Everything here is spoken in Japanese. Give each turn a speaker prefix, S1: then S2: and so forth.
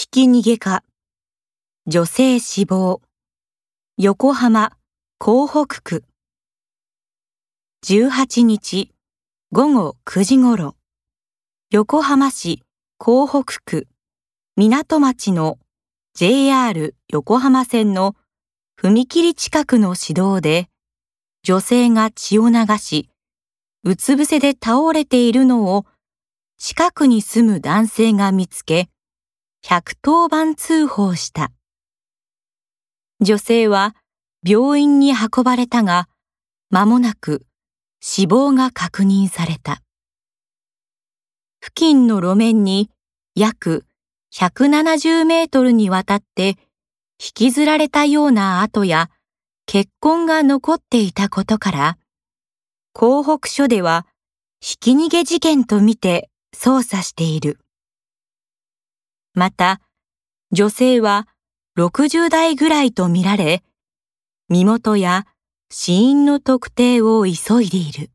S1: ひき逃げか。女性死亡。横浜、港北区。18日午後9時ごろ、横浜市港北区港町の JR 横浜線の踏切近くの市道で、女性が血を流し、うつ伏せで倒れているのを近くに住む男性が見つけ、110番通報した。女性は病院に運ばれたが、間もなく死亡が確認された。付近の路面に約170メートルにわたって引きずられたような跡や血痕が残っていたことから、港北署ではひき逃げ事件とみて捜査している。また、女性は60代ぐらいとみられ、身元や死因の特定を急いでいる。